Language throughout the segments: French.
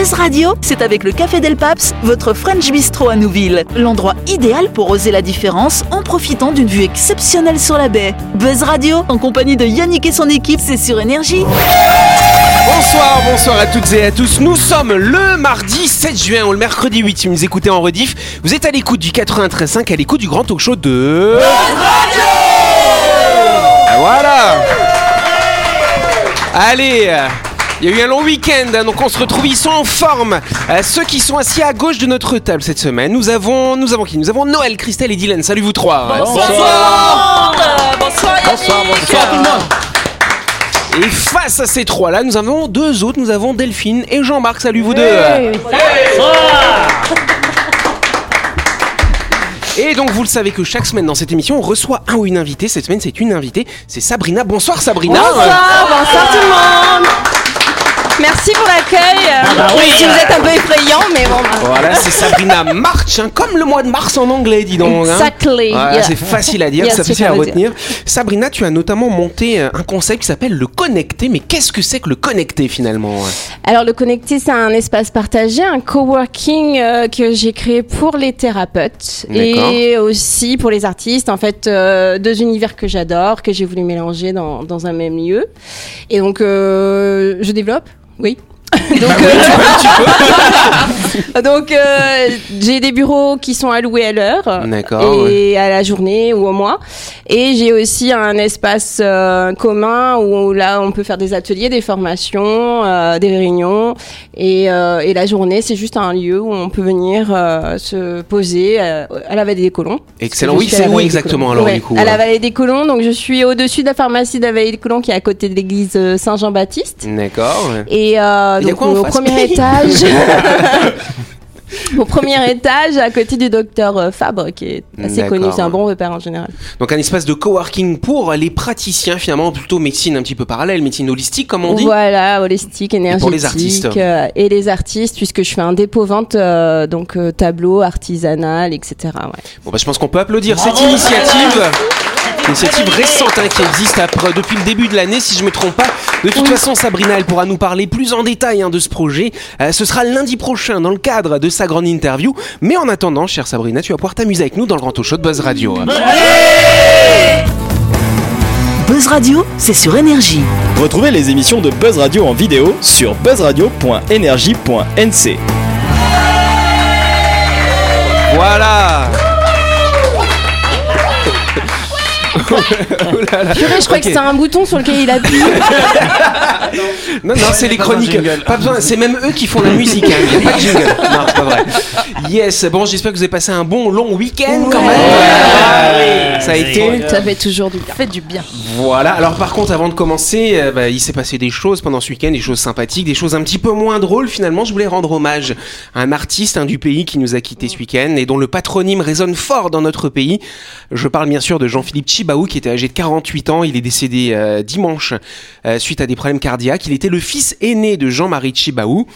Buzz Radio, c'est avec le Café Del Paps, votre French Bistro à Nouville. L'endroit idéal pour oser la différence en profitant d'une vue exceptionnelle sur la baie. Buzz Radio, en compagnie de Yannick et son équipe, c'est sur Énergie. Bonsoir, bonsoir à toutes et à tous. Nous sommes le mardi 7 juin ou le mercredi 8 si vous nous écoutez en rediff. Vous êtes à l'écoute du 93.5, à l'écoute du grand talk show de... Ah, Voilà Allez il y a eu un long week-end, hein, donc on se retrouve, ils sont en forme. Euh, ceux qui sont assis à gauche de notre table cette semaine, nous avons, nous avons qui? Nous avons Noël, Christelle et Dylan. Salut vous trois. Bonsoir Bonsoir Bonsoir, bonsoir tout le monde. Et face à ces trois-là, nous avons deux autres. Nous avons Delphine et Jean-Marc. Salut vous deux. Et donc vous le savez que chaque semaine dans cette émission, on reçoit un ou une invitée. Cette semaine, c'est une invitée. C'est Sabrina. Bonsoir Sabrina. Bonsoir, bonsoir tout le monde Merci pour l'accueil. bah oui, si vous êtes un peu effrayant, mais bon. bah. Voilà, c'est Sabrina March, hein, comme le mois de mars en anglais, dis donc. hein. Exactly. Voilà, Yeah. C'est facile à dire, c'est facile à retenir. Sabrina, tu as notamment monté euh, un concept qui s'appelle le connecté. Mais qu'est-ce que c'est que le connecté finalement hein? Alors le connecté, c'est un espace partagé, un coworking euh, que j'ai créé pour les thérapeutes et aussi pour les artistes. En fait, euh, deux univers que j'adore, que j'ai voulu mélanger dans, dans un même lieu. Et donc, euh, je développe. Oui. Donc, donc euh, j'ai des bureaux qui sont alloués à l'heure et à la journée ou au mois. Et j'ai aussi un espace euh, commun où là on peut faire des ateliers, des formations, euh, des réunions. Et, euh, et la journée, c'est juste un lieu où on peut venir se poser à la vallée des colons. Excellent. Oui, c'est où exactement alors Ouais, du coup À la vallée des colons. Donc je suis au-dessus de la pharmacie de la vallée des colons qui est à côté de l'église Saint-Jean-Baptiste. D'accord. ouais. Et donc quoi en au premier étage. Au premier étage, à côté du docteur euh, Fabre, qui est assez connu, c'est un bon repère en général. Donc un espace de coworking pour les praticiens finalement, plutôt médecine un petit peu parallèle, médecine holistique comme on dit. Voilà, holistique, énergétique. pour les artistes. euh, et les artistes, puisque je fais un dépôt-vente, euh, donc euh, tableau, artisanal, etc. Ouais. Bon bah je pense qu'on peut applaudir cette initiative. Initiative récente hein, qui existe après- depuis le début de l'année, si je me trompe pas. De toute façon, Sabrina, elle pourra nous parler plus en détail hein, de ce projet. Euh, ce sera lundi prochain dans le cadre de sa grande interview. Mais en attendant, chère Sabrina, tu vas pouvoir t'amuser avec nous dans le grand talk show de Buzz Radio. Buzz Radio, c'est sur Énergie. Retrouvez les émissions de Buzz Radio en vidéo sur buzzradio.energie.nc. Voilà je crois que c'est un bouton sur lequel il appuie. Non, non, c'est les chroniques. Pas besoin, c'est même eux qui font la musique. hein. Il n'y a pas de jingle. Non, c'est pas vrai. Yes, bon, j'espère que vous avez passé un bon long week-end quand même. Ça a été. Ça fait toujours du bien. fait du bien. Voilà, alors par contre, avant de commencer, euh, bah, il s'est passé des choses pendant ce week-end, des choses sympathiques, des choses un petit peu moins drôles. Finalement, je voulais rendre hommage à un artiste hein, du pays qui nous a quittés ce week-end et dont le patronyme résonne fort dans notre pays. Je parle bien sûr de Jean-Philippe Chibaou, qui était âgé de 48 ans. Il est décédé euh, dimanche euh, suite à des problèmes cardiaques. Il était le fils aîné de Jean-Marie Chibaou.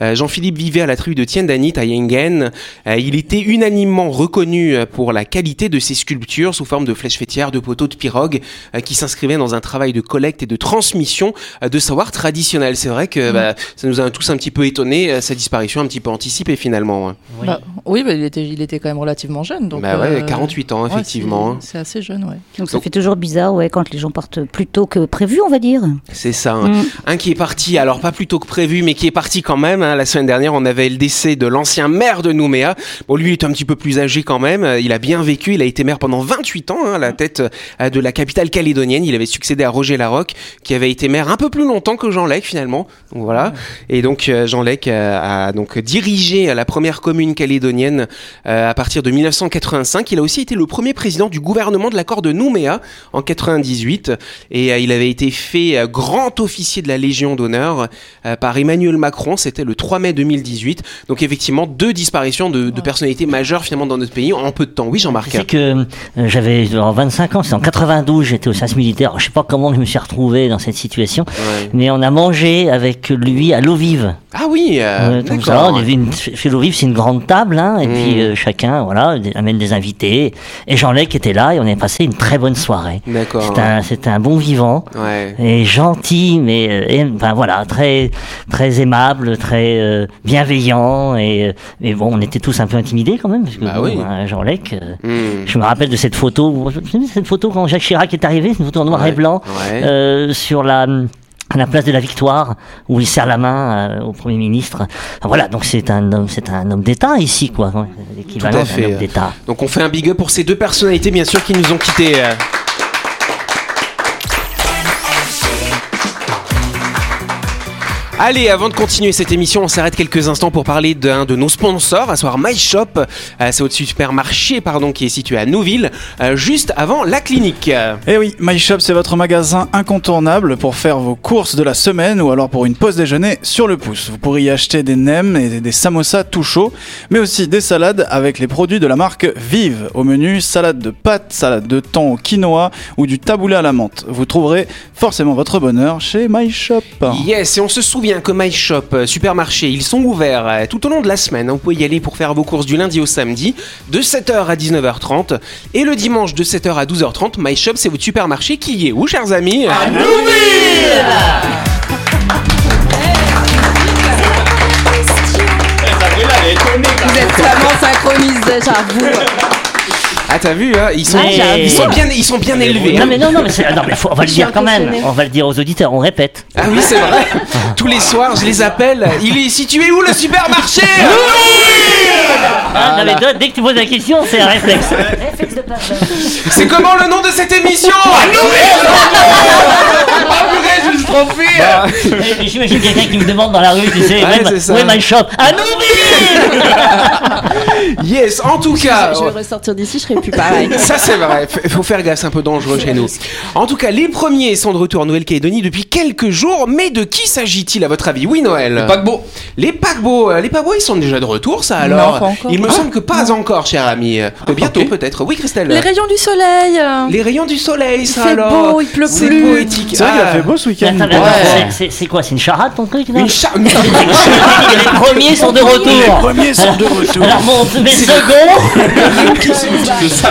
Euh, Jean-Philippe vivait à la tribu de Tiendanit à Yengen. Il était unanimement reconnu pour la qualité de ses sculptures sous forme de flèches fêtières, de poteaux, de pirogues, qui s'inscrivaient dans un travail de collecte et de transmission de savoir traditionnel. C'est vrai que bah, ça nous a tous un petit peu étonné euh, sa disparition un petit peu anticipée finalement. hein. Bah, oui, bah, il, était, il était quand même relativement jeune. Donc, bah ouais, euh, 48 ans effectivement. hein. c'est- c'est assez jeune, ouais. Donc ça Donc- fait toujours bizarre ouais, quand les gens partent plus tôt que prévu, on va dire. C'est ça. hein. Mm. Un qui est parti, alors pas plus tôt que prévu, mais qui est parti quand même. hein. La semaine dernière, on avait le décès de l'ancien maire de Nouméa. Bon, lui, il est un petit peu plus âgé quand même. Il a bien vécu. Il a été maire pendant 28 ans hein, à la tête euh, de la capitale calédonienne. Il avait succédé à Roger Larocque, qui avait été maire un peu plus longtemps que Jean Lec finalement. Donc, voilà. Et donc euh, Jean Lec euh, a donc dirigé la première commune calédonienne à partir de 1985. Il a aussi été le premier président du gouvernement de l'accord de Nouméa en 98 et euh, il avait été fait euh, grand officier de la Légion d'honneur euh, par Emmanuel Macron. C'était le 3 mai 2018. Donc effectivement deux disparitions de, de personnalités majeures finalement dans notre pays en peu de temps. Oui Jean-Marc. C'est que j'avais genre 25 ans, c'est en 92, j'étais au service militaire. Alors, je sais pas comment je me suis retrouvé dans cette situation, Ouais. mais on a mangé avec lui à l'eau vive. Ah oui, euh, Ouais, comme ça, on une, chez c'est une grande table, hein, et Mm. puis euh, chacun, voilà, amène des invités. Et Jean Lec était là, et on a passé une très bonne soirée. D'accord. C'était un, c'était un bon vivant. Ouais. Et gentil, mais euh, et, enfin, voilà, très très aimable, très euh, bienveillant et euh, mais bon, on était tous un peu intimidés quand même parce que Bah bon, oui. hein, Jean Lec. euh, Hmm. je me rappelle de cette photo, cette photo quand Jacques Chirac est arrivé, c'est une photo en noir Ouais, et blanc euh, sur la à la place de la Victoire où il serre la main euh, au Premier ministre. Enfin, voilà, donc c'est un homme, c'est un homme d'État ici quoi, l'équivalent d'un fait. homme d'État. Donc on fait un big up pour ces deux personnalités, bien sûr, qui nous ont quittés. euh. Allez, avant de continuer cette émission, on s'arrête quelques instants pour parler d'un de nos sponsors, à savoir MyShop. Euh, c'est au-dessus du supermarché, pardon, qui est situé à Nouville, euh, juste avant la clinique. Eh oui, MyShop, c'est votre magasin incontournable pour faire vos courses de la semaine ou alors pour une pause déjeuner sur le pouce. Vous pourrez y acheter des nems et des samosas tout chauds, mais aussi des salades avec les produits de la marque Vive. Au menu, salade de pâtes, salade de thon au quinoa ou du taboulé à la menthe. Vous trouverez forcément votre bonheur chez MyShop. Yes, et on se souvient que MyShop, euh, supermarché, ils sont ouverts euh, tout au long de la semaine. Vous pouvez y aller pour faire vos courses du lundi au samedi, de 7h à 19h30. Et le dimanche, de 7h à 12h30, MyShop, c'est votre supermarché qui est où, chers amis Vous êtes tellement synchronisés, j'avoue. Ah, t'as vu, hein, ils, sont, ils, sont bien, ils sont bien élevés. Non hein. mais non non mais, c'est- non, mais faut- on va le dire quand même, on va le dire aux auditeurs, on répète. Ah oui, c'est vrai. Tous les soirs, je les appelle. Il est situé où, le supermarché? Ah, non, mais toi, dès que tu poses la question, c'est un réflexe. C'est comment le nom de cette émission Ah, purée, je me suis trompé Et J'imagine quelqu'un qui me demande dans la rue, tu sais, Ouais, où est ma- c'est ça. où est my shop. Ah non Yes, en tout cas... Je vais ressortir d'ici, je serai plus pareil. Ça c'est vrai, F- faut faire gaffe, c'est un peu dangereux chez nous. En tout cas, les premiers sont de retour en Nouvelle-Calédonie depuis quelques jours, mais de qui s'agit-il à votre avis? Oui Noël. Les paquebots. Les paquebots, euh, les paquebots ils sont déjà de retour ça alors? Non, pas encore. Me semble que pas encore cher ami. Euh, bientôt peut-être. Oui Christelle Les rayons du soleil. euh. Les rayons du soleil ça fait alors beau, il pleut C'est plus. poétique. C'est vrai qu'il a Ah. fait beau ce week-end. Mais Ouais. c'est- c'est- C'est quoi C'est une charade ton truc là? Une cha- Les premiers sont de retour Les premiers sont de retour. Alors mes seconds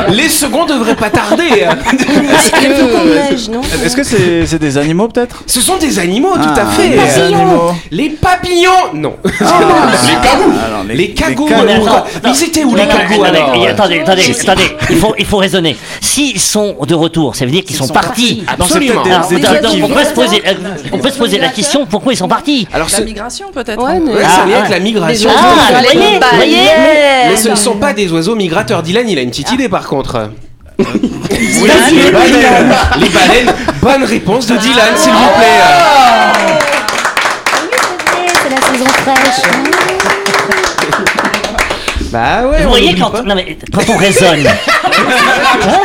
Les seconds devraient pas tarder. Est-ce que c'est c'est des animaux peut-être Ce sont des animaux, tout à Ah, fait. des animaux. Les papillons Non. Les Alors, Les. Mais attends, Mais ils étaient où les et Attendez, attendez, attendez. Il faut, il faut raisonner. S'ils sont de retour, ça veut dire qu'ils sont, partis. Absolument. on, peut se poser, euh, la question pourquoi ils sont partis. Alors, La migration peut-être. Ouais, mais- Ah, ah. La migration. Ah, les voyez, voyez Mais ce ne sont pas des oiseaux migrateurs. Dylan, il a une petite idée par contre. Oui, les les baleines. baleines. Les baleines. Bonne réponse de Dylan, s'il vous plaît. C'est la saison fraîche. Bah ouais. Vous voyez n'oublie quand, pas. non, mais, quand on raisonne, Hein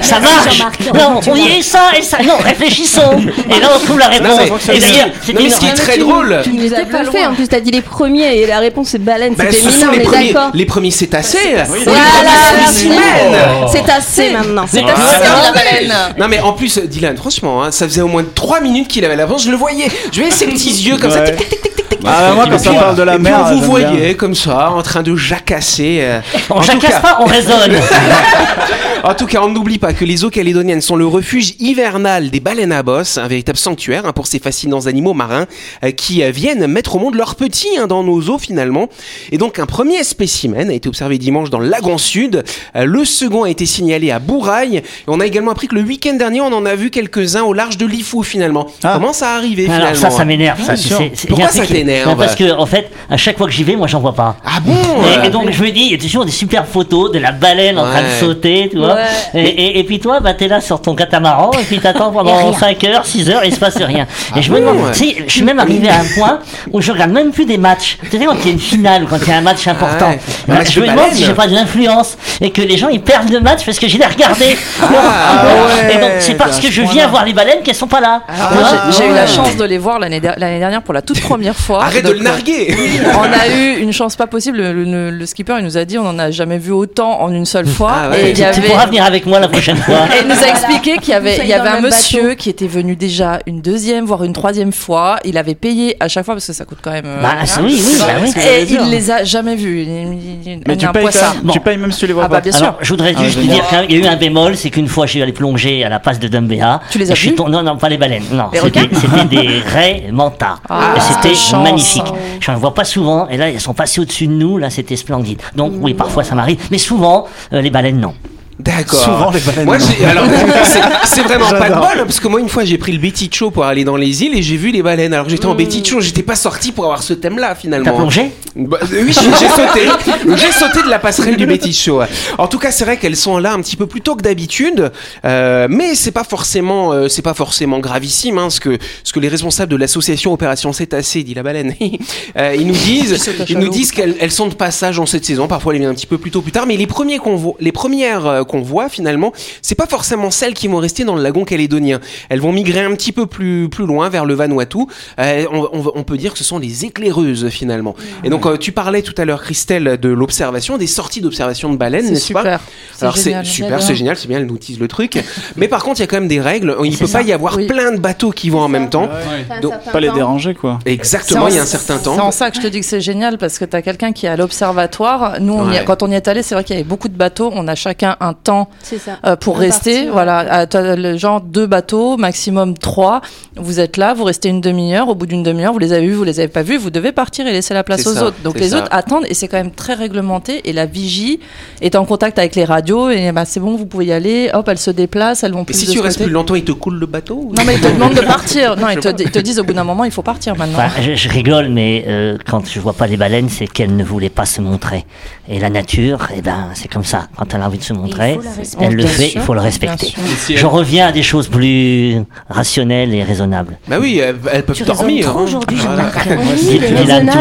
ça marche. Non, on dit et ça et ça. Non, réfléchissons. Et là on trouve la réponse. Non, mais- Et d'ailleurs, c'était ce qui est très drôle. Tu nous as bluffé, en plus t'as dit les premiers et la réponse c'est baleine, Bah, c'était les on est premiers, d'accord. les premiers cétacés. Les Voilà, assez maintenant. C'est Mais- assez. C'est la baleine. Non mais en plus Dylan franchement hein, ça faisait au moins 3 minutes qu'il avait l'avance je le voyais je voyais ses petits yeux comme ça. Ah, moi, quand ça parle de la et puis mer, on vous bien. comme ça en train de jacasser euh. On jacasse cas- pas, on raisonne. En tout cas, on n'oublie pas que les eaux calédoniennes sont le refuge hivernal des baleines à bosse, un véritable sanctuaire hein, pour ces fascinants animaux marins euh, qui euh, viennent mettre au monde leurs petits hein, dans nos eaux finalement. Et donc un premier spécimen a été observé dimanche dans le lagon sud, Euh, le second a été signalé à Bouraille, et on a également appris que le week-end dernier on en a vu quelques-uns au large de Lifou finalement. Ah. Comment ça a arrivé finalement Alors ça, ça m'énerve. ça. C'est- Pourquoi ça t'énerve Parce que en fait, à chaque fois que j'y vais, moi j'en vois pas. Ah bon Et, et donc je me dis, il y a toujours des super photos de la baleine en train de sauter, tu vois. Ouais. Et, et, et puis toi, bah, t'es là sur ton catamaran, et puis t'attends pendant 5 heures, 6 heures, et il se passe rien. et je me demande, ouais. sais, je suis même arrivé à un point où je regarde même plus des matchs. Tu sais, quand il y a une finale ou quand il y a un match important, ouais. Bah, match je me demande si j'ai pas de l'influence et que les gens ils perdent le match parce que j'ai les regardé. Ah, ouais, et donc c'est parce à que je viens voir les baleines qu'elles sont pas là. J'ai- eu la chance de les voir l'année der- l'année dernière pour la toute première fois. Arrête de le narguer On a eu une chance pas possible. Le, le- le skipper, il nous a dit, on en a jamais vu autant en une seule fois. Ah ouais. Et il y Tu avait pourras venir avec moi la prochaine fois. Et il nous a expliqué qu'il y avait, il y un monsieur bateau. qui était venu déjà une deuxième, voire une troisième fois. Il avait payé à chaque fois parce que ça coûte quand même. euh, Bah, oui, oui, bah oui. Et il les a jamais vus. Il- il- il- Mais tu payes, Bon. tu payes même si tu les vois Ah bah pas. bien sûr. Alors, je voudrais Ah, juste dire qu'il y a eu un bémol, c'est qu'une fois, je suis allé plonger à la passe de Dumbéa. Tu les as vus Non, non, pas les baleines. Non, c'était des raies manta. Ah, c'était magnifique. Je n'en vois pas souvent. Et là, elles sont passées au-dessus de nous. Là, c'était splendide. Donc, oui, parfois, ça m'arrive. Mais souvent, euh, les baleines, non. D'accord. Souvent, les baleines, Moi, alors, c'est, vraiment pas de bol, parce que moi, une fois, j'ai pris le Betty-Show pour aller dans les îles et j'ai vu les baleines. Alors, j'étais en Betty-Show, j'étais pas sorti pour avoir ce thème-là, finalement. T'as plongé? Bah, oui, j'ai sauté. J'ai sauté de la passerelle du Betty Show. En tout cas, c'est vrai qu'elles sont là un petit peu plus tôt que d'habitude, euh, mais c'est pas forcément, euh, c'est pas forcément gravissime, hein, ce que ce que les responsables de l'association Opération Cétacé, dit la baleine, euh, ils nous disent, ils nous disent qu'elles elles sont de passage en cette saison. Parfois, elles viennent un petit peu plus tôt, plus tard, mais les premiers qu'on voit, les premières euh, qu'on voit finalement, c'est pas forcément celles qui vont rester dans le lagon calédonien. Elles vont migrer un petit peu plus plus loin vers le Vanuatu. Euh, on, on- on peut dire que ce sont les éclaireuses finalement. Et donc, euh, tu parlais tout à l'heure, Christelle, de l'observation, des sorties d'observation de baleines, n'est-ce pas super. alors c'est génial. super, c'est génial, c'est bien, elle nous tease le truc. Mais par contre, il y a quand même des règles. Il C'est peut ça. pas y avoir Oui. plein de bateaux qui vont en même temps. Donc, Pas les déranger, quoi. Exactement, il y a un certain C'est en temps. ça que je te dis que c'est génial parce que tu as quelqu'un qui est à l'observatoire. Nous, on y- Ouais. quand on y est allé, c'est vrai qu'il y avait beaucoup de bateaux. On a chacun un temps euh, pour rester. parti, ouais. voilà, à- t'as le genre deux bateaux, maximum trois. Vous êtes là, vous restez une demi-heure. Au bout d'une demi-heure, vous les avez vus, vous les avez pas vus. Vous devez partir et laisser la place aux ça, autres. Donc les ça. autres attendent et c'est quand même très réglementé. Et la vigie est en contact avec les radios et bah, c'est bon, vous pouvez y aller. Hop, elles se déplacent, elles vont plus si de tu ce restes côté. plus longtemps, ils te coulent le bateau ou- Non, mais ils te demandent de partir. Non, ils te, ils te disent au bout d'un moment, il faut partir maintenant. Enfin, je, je rigole, mais euh, quand je vois pas les baleines, c'est qu'elles ne voulaient pas se montrer. Et la nature, eh ben, c'est comme ça. Quand elle a envie de se montrer, respecter. elle le fait, il faut le respecter. sûr. Je reviens à des choses plus rationnelles et raisonnables. Bah oui, elles, elles peuvent Tu dormir. hein. aujourd'hui, Voilà.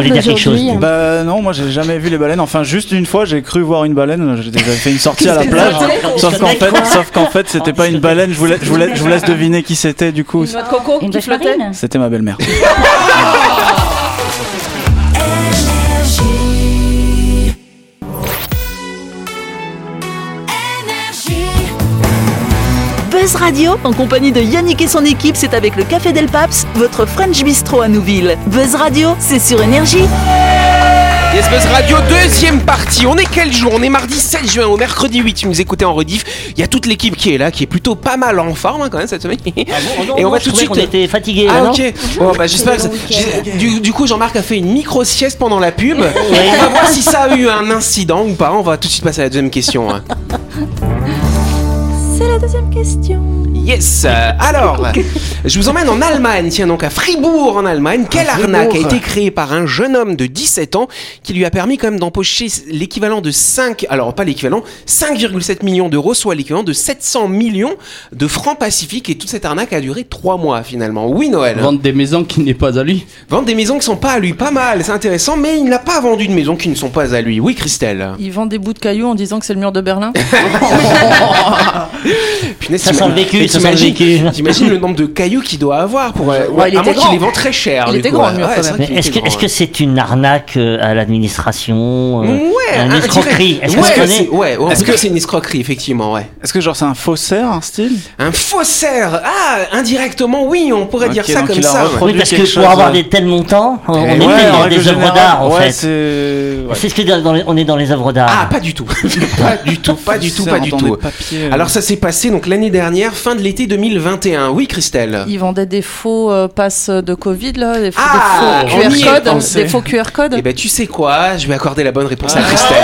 Dire quelque chose. Bah non, moi j'ai jamais vu les baleines. Enfin, juste une fois, j'ai cru voir une baleine. J'ai déjà fait une sortie à la plage. Sauf qu'en fait, sauf qu'en fait, c'était pas une baleine. Je vous, laisse, je, vous deviner qui c'était du coup. Une noix de coco Une qui vache flottait marine C'était ma belle-mère. Buzz Radio, en compagnie de Yannick et son équipe, c'est avec le Café Del Paps, votre French Bistro à Nouville. Buzz Radio, c'est sur Énergie. Yes Buzz Radio, deuxième partie. On est quel jour? On est mardi 7 juin, au mercredi 8. Tu nous écoutez en rediff. Il y a toute l'équipe qui est là, qui est plutôt pas mal en forme hein, quand même cette semaine. Et on va tout de suite. On était fatigués. Ah là, non ok. Bon bah j'espère que du coup Jean-Marc a fait une micro sieste pendant la pub. On va voir si ça a eu un incident ou pas. On va tout de suite passer à la deuxième question. hein. C'est la deuxième question. Yes. Euh, Alors, je vous emmène en Allemagne, tiens donc à Fribourg en Allemagne. Quelle arnaque a été créée par un jeune homme de 17 ans qui lui a permis quand même d'empocher l'équivalent de 5, alors pas l'équivalent, 5,7 millions d'euros, soit l'équivalent de 700 millions de francs pacifiques. Et toute cette arnaque a duré 3 mois finalement. Oui Noël. Vendre des maisons qui n'est pas à lui. Vendre des maisons qui sont pas à lui, pas mal, c'est intéressant, mais il n'a pas vendu de maisons qui ne sont pas à lui. Oui Christelle. Ils vendent des bouts de cailloux en disant que c'est le mur de Berlin. Punaise, Ça sent le vécu, ça sent le vécu. T'imagines le nombre de cailloux qu'il doit avoir pour. euh, Ouais, il à moins qu'il les vend très cher. Il était coup, grand, ouais. c'est est-ce que c'est une arnaque euh, à l'administration euh, Ouais, Une un- escroquerie? Est-ce que c'est- une escroquerie, effectivement, ouais. Est-ce que genre c'est un faussaire, un style? Un faussaire? Ah, indirectement, oui, on pourrait dire ça comme ça. Oui, parce que pour avoir des tels montants, on, est dans des œuvres d'art en fait. c'est. ce que on est dans les œuvres d'art. Ah, pas du tout. pas du tout, pas du tout, pas du tout. euh. Alors ça s'est passé donc l'année dernière, fin de l'été 2021. Oui, Christelle. Ils vendaient des faux euh, passes de Covid, là, des, faux- Ah, des faux QR codes. Des faux QR codes. Eh ben, tu sais quoi? Je vais accorder la bonne réponse à Ah. Christelle.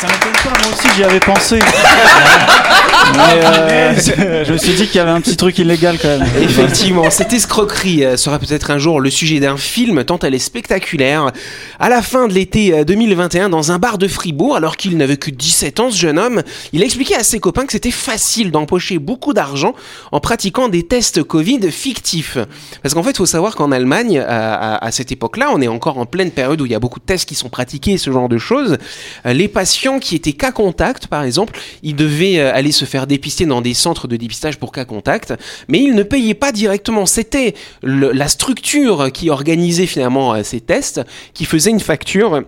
Ça m'étonne pas, moi aussi j'y avais pensé. Mais euh, je me suis dit qu'il y avait un petit truc illégal quand même. Effectivement, cette escroquerie euh, sera peut-être un jour le sujet d'un film tant elle est spectaculaire. À la fin de l'été euh, 2021, dans un bar de Fribourg, alors qu'il n'avait que 17 ans, ce jeune homme, il a expliqué à ses copains que c'était facile d'empocher beaucoup d'argent en pratiquant des tests Covid fictifs. Parce qu'en fait, il faut savoir qu'en Allemagne, à, à- à cette époque-là, on est encore en pleine période où il y a beaucoup de tests qui sont pratiqués, ce genre de choses. Euh, Les patients qui étaient cas contact, par exemple, ils devaient euh, aller se faire dépister dans des centres de dépistage pour cas contact, mais ils ne payaient pas directement. C'était la structure qui organisait finalement euh, ces tests, qui faisait une facture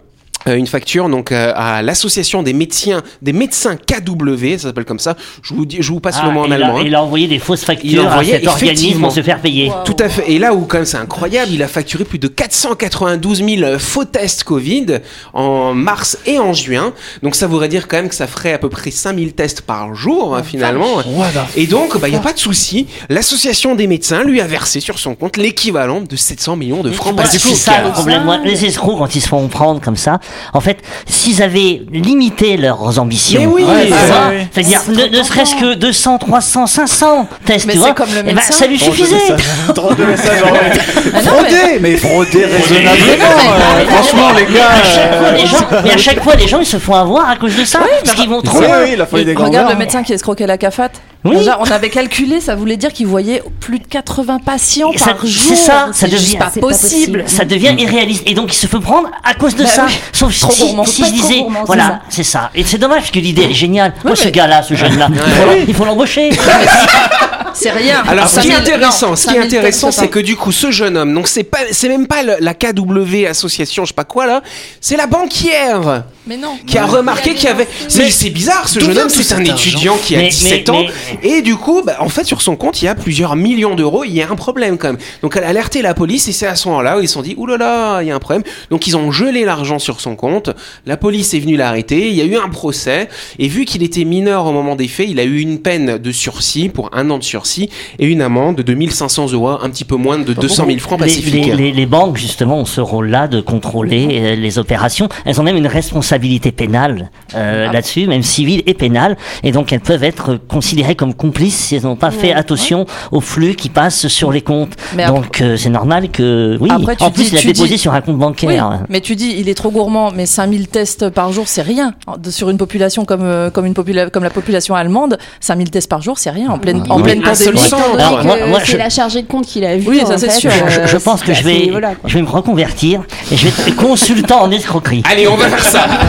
une facture donc euh, à l'association des médecins des médecins KW, ça s'appelle comme ça. Je vous dis, je vous passe Ah, le mot en il a- allemand. hein. Il a envoyé des fausses Il factures à envoyait cet organisme effectivement. pour se faire payer. Tout à fait. Et là où quand même c'est incroyable, il a facturé plus de 492 000 faux tests Covid en mars et en juin. Donc ça voudrait dire quand même que ça ferait à peu près 5000 tests par jour hein, finalement. Et donc il n'y a pas de souci. L'association des médecins lui a versé sur son compte l'équivalent de 700 millions de francs c'est ça le problème. Les escrocs, quand ils se font prendre comme ça, en fait, s'ils avaient limité leurs ambitions, Mais oui, Ouais, tu c'est oui. ne, ne serait-ce que 200, 300, 500 tests, Mais tu vois, comme le eh ben, ça lui suffisait. Trop de messages mais- Frauder, mais frauder raisonnablement. euh, Franchement, les gars. À chaque fois, euh, les gens, mais à chaque fois, les gens, ils se font avoir à cause de ça, parce qu'ils vont trop loin. Regarde le médecin qui escroquait la CAFAT. Oui. Déjà, on avait calculé, ça voulait dire qu'il voyait plus de 80 patients Ça- par c'est jour. ça, ça C'est juste devient- pas c'est pas possible. Ça devient irréaliste. Et donc, il se fait prendre à cause de Bah ça. oui. Sauf Trop si, gourmand. si je disais, c'est voilà, ça. c'est ça. Et c'est dommage que l'idée, est géniale. Moi, ce mais- gars-là, ce jeune-là, il faut l'em- il faut l'embaucher. C'est rien. Alors, ce qui est 5000 intéressant, ce qui est 5000 intéressant, c'est que du coup, ce jeune homme, donc c'est pas, c'est même pas le- la KW association, je sais pas quoi là, c'est la banquière Mais non. qui a remarqué qu'il y avait. C'est c'est bizarre, ce jeune homme, c'est un étudiant qui a Mais- 17 mais- ans, et du coup, bah, en fait, sur son compte, il y a plusieurs millions d'euros. Il y a un problème quand même. Donc, elle a alerté la police, et c'est à ce moment-là où ils se sont dit, oulala, là là, il y a un problème. Donc, ils ont gelé l'argent sur son compte. La police est venue l'arrêter. Il y a eu un procès, et vu qu'il était mineur au moment des faits, il a eu une peine de sursis pour un an de sursis et une amende de 2500 euros, un petit peu moins de 200 000 francs Les, pacifiques. les- les- les banques, justement, ont ce rôle-là de contrôler euh, les opérations. Elles ont même une responsabilité pénale euh, Ah. là-dessus, même civile et pénale. Et donc, elles peuvent être considérées comme complices si elles n'ont pas fait attention au flux qui passe sur les comptes. Mais après- donc, euh, c'est normal que... Oui, Après, tu en plus, dis- il a déposé dis- sur un compte Oui, bancaire. mais tu dis, il est trop gourmand, mais 5000 tests par jour, c'est rien. Sur une population comme, euh, comme, une popula- comme la population allemande, 5000 tests par jour, c'est rien. En pleine, en Oui, pleine un seul pandémie. c'est je- la chargée de compte qu'il a vu. Oui, ça, en c'est sûr. Je, je pense que je vais, je vais me reconvertir et je vais être consultant en escroquerie. Allez, on va faire ça.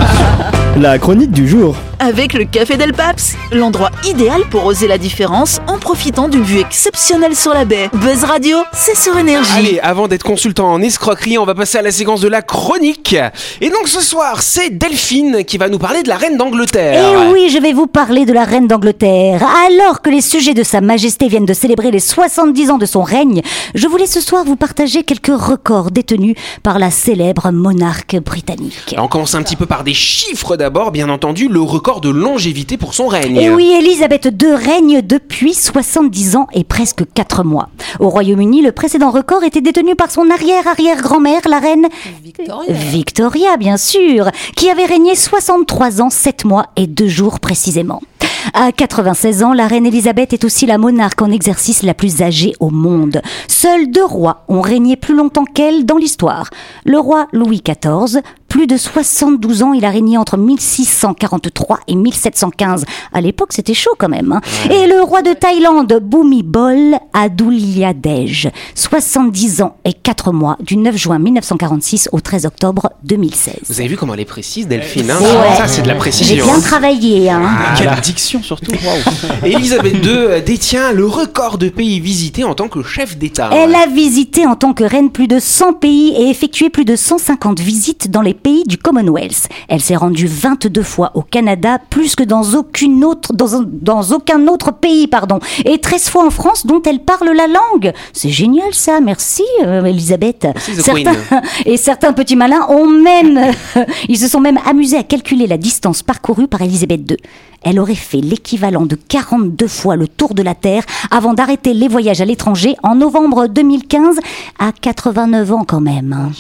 La chronique du jour. Avec le Café Del Paps, l'endroit idéal pour oser la différence en profitant d'une vue exceptionnelle sur la baie. Buzz Radio, c'est sur énergie. Allez, avant d'être consultant en escroquerie, on va passer à la séquence de la chronique. Et donc ce soir, c'est Delphine qui va nous parler de la reine d'Angleterre. Et oui, je vais vous parler de la reine d'Angleterre. Alors que les sujets de Sa Majesté viennent de célébrer les 70 ans de son règne, je voulais ce soir vous partager quelques records détenus par la célèbre monarque britannique. Alors, on commence un petit peu par des chiffres d'abord, bien entendu, le record de longévité pour son règne. Et oui, Elisabeth II règne depuis 70 ans et presque 4 mois. Au Royaume-Uni, le précédent record était détenu par son arrière-arrière-grand-mère, la reine Victoria. Victoria, bien sûr, qui avait régné 63 ans, 7 mois et 2 jours précisément. À 96 ans, la reine Elisabeth est aussi la monarque en exercice la plus âgée au monde. Seuls deux rois ont régné plus longtemps qu'elle dans l'histoire. Le roi Louis XIV, plus de 72 ans, il a régné entre 1643 et 1715. À l'époque, c'était chaud quand même. hein. Et le roi de Thaïlande, Bhumibol Adulyadej, 70 ans et 4 mois, du 9 juin 1946 au 13 octobre 2016. Vous avez vu comment elle est précise, Delphine hein? Ouais. Ça, c'est de la J'ai précision. bien travaillé, hein. Quelle diction surtout. Waouh. Elisabeth II détient le record de pays visités en tant que chef d'État. Elle a visité en tant que reine plus de 100 pays et effectué plus de 150 visites dans les pays du Commonwealth. Elle s'est rendue 22 fois au Canada, plus que dans aucune autre, dans, dans aucun autre pays, pardon, et 13 fois en France dont elle parle la langue. C'est génial ça, merci euh, Elisabeth. Merci, Certains, et certains petits malins ont même, ils se sont même amusés à calculer la distance parcourue par Elisabeth II. Elle aurait fait l'équivalent de 42 fois le tour de la Terre avant d'arrêter les voyages à l'étranger en novembre 2015 à 89 ans quand même. hein.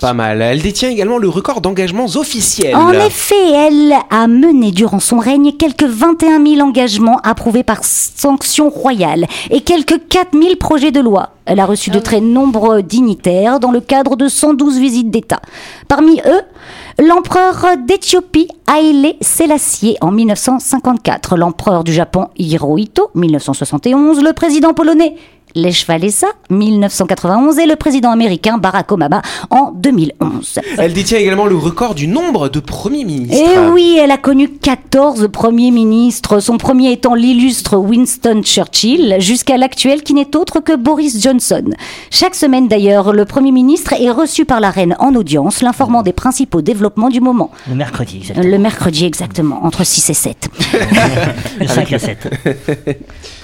Pas mal. Elle détient également le record d'engagements officiels. En effet, elle a mené durant son règne quelques 21 000 engagements approuvés par sanction royale et quelques 4 000 projets de loi. Elle a reçu de très nombreux dignitaires dans le cadre de 112 visites d'État. Parmi eux, l'empereur d'Éthiopie Haïlé Sélassié en 1954, l'empereur du Japon Hirohito 1971, le président polonais Lech Walesa, 1991, et le président américain Barack Obama en 2011. Elle détient également le record du nombre de premiers ministres. Et eh oui, elle a connu 14 premiers ministres, son premier étant l'illustre Winston Churchill, jusqu'à l'actuel qui n'est autre que Boris Johnson. Chaque semaine d'ailleurs, le premier ministre est reçu par la reine en audience, l'informant des principaux développements du moment. Le mercredi, exactement. Le mercredi, exactement, entre 6 et 7. 5 à 7.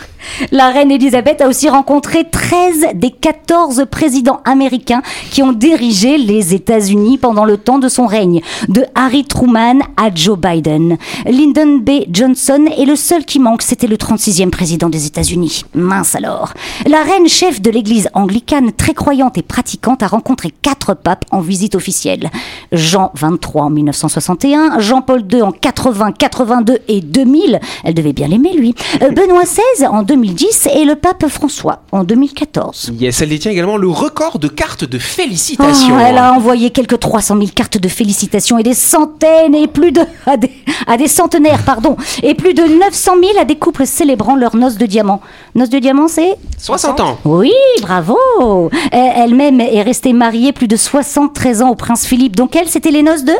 La reine Elisabeth a aussi rencontré 13 des 14 présidents américains qui ont dirigé les États-Unis pendant le temps de son règne, de Harry Truman à Joe Biden. Lyndon B. Johnson est le seul qui manque, c'était le 36e président des États-Unis. Mince alors. La reine chef de l'église anglicane, très croyante et pratiquante, a rencontré quatre papes en visite officielle. Jean 23 en 1961, Jean-Paul II en 80, 82 et 2000. Elle devait bien l'aimer, lui. Euh, Benoît XVI en 2010 et le pape François en 2014. Yes, elle détient également le record de cartes de félicitations. Oh, elle a envoyé quelques 300 000 cartes de félicitations et des centaines et plus de à des, à des centenaires pardon et plus de 900 000 à des couples célébrant leur noces de diamant. Noces de diamant, c'est 60 ans. Oui, bravo. Elle-même est restée mariée plus de 73 ans au prince Philippe. Donc elle, c'était les noces de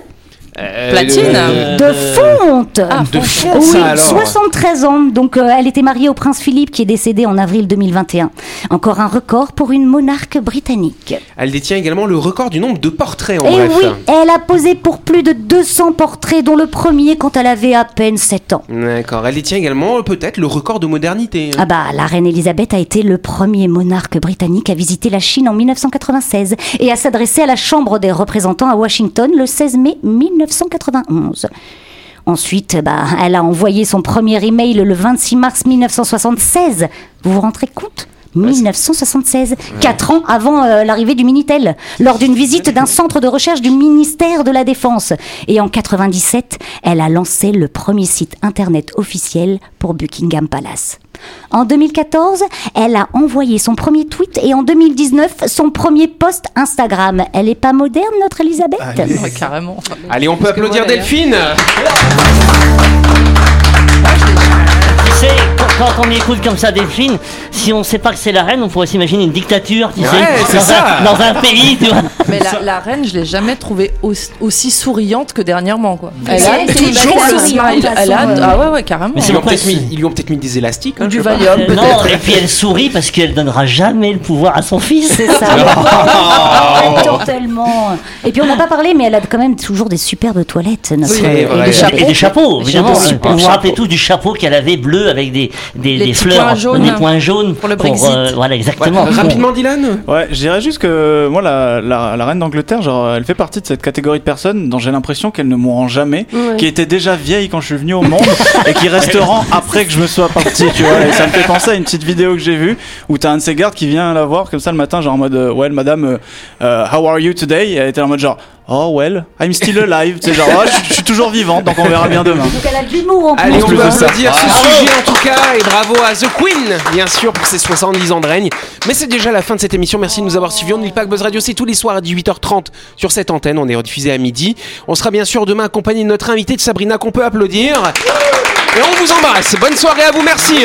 euh, Platine De fonte ah, De fonte, Oui, ça, alors. 73 ans. Donc euh, elle était mariée au prince Philippe qui est décédé en avril 2021. Encore un record pour une monarque britannique. Elle détient également le record du nombre de portraits en Et bref. oui, elle a posé pour plus de 200 portraits, dont le premier quand elle avait à peine 7 ans. D'accord. Elle détient également peut-être le record de modernité. Ah bah, la reine Elisabeth a été le premier monarque britannique à visiter la Chine en 1996 et à s'adresser à la Chambre des représentants à Washington le 16 mai 1991. Ensuite, bah, elle a envoyé son premier email le 26 mars 1976. Vous vous rendrez compte? 1976, quatre ans avant euh, l'arrivée du Minitel, lors d'une visite d'un centre de recherche du ministère de la Défense. Et en 97, elle a lancé le premier site internet officiel pour Buckingham Palace. En 2014, elle a envoyé son premier tweet et en 2019, son premier post Instagram. Elle est pas moderne, notre Elisabeth? Ouais, carrément. Allez, on peut applaudir Delphine. Quand, on écoute comme ça Delphine, si on sait pas que c'est la reine, on pourrait s'imaginer une dictature, tu Ouais, sais, dans, ça. Un, dans un pays, tu vois. Mais la, la reine, je l'ai jamais trouvée aussi, aussi souriante que dernièrement, quoi. Elle a toujours le smile. Elle a, façon, ah ouais, ouais, carrément. Mais Ils lui, ont peut-être mis, ils lui ont peut-être mis des élastiques. hein, du. Valium, Euh, peut-être. non, et puis elle sourit parce qu'elle donnera jamais le pouvoir à son fils. C'est ça. Totalement. Et puis on n'a pas parlé, mais elle a quand même toujours des superbes toilettes. Notre C'est et des Et chapeaux. Et des chapeaux, évidemment. vous vous rappelez tous du chapeau qu'elle avait bleu avec des, des, des fleurs, points jaunes. des points jaunes. Pour le Brexit. voilà, Ouais, exactement. Rapidement, Dylan Ouais, je dirais juste que moi, la, la, la reine d'Angleterre, genre, elle fait partie de cette catégorie de personnes dont j'ai l'impression qu'elles ne mourront jamais, Ouais. qui étaient déjà vieilles quand je suis venu au monde et qui resteront après que je me sois parti, tu vois. Et ça me fait penser à une petite vidéo que j'ai vue où t'as un de ses gardes qui vient la voir comme ça le matin, genre en mode, euh, well, madame, euh, euh, how are you today? Et elle était en mode genre, oh well, I'm still alive, tu sais, genre, Ouais, je, je suis toujours vivante, donc on verra bien demain. Donc elle a de l'humour en plus. Allez, on peut applaudir ce sujet en tout cas et bravo à The Queen, bien sûr, pour ses 70 ans de règne. Mais c'est déjà la fin de cette émission. Merci de nous avoir suivis. On n'oublie pas que Buzz Radio, c'est tous les soirs à 18h30 sur cette antenne. On est rediffusé à midi. On sera bien sûr demain accompagné de notre invitée de Sabrina qu'on peut applaudir. Et on vous embrasse. Bonne soirée à vous. Merci.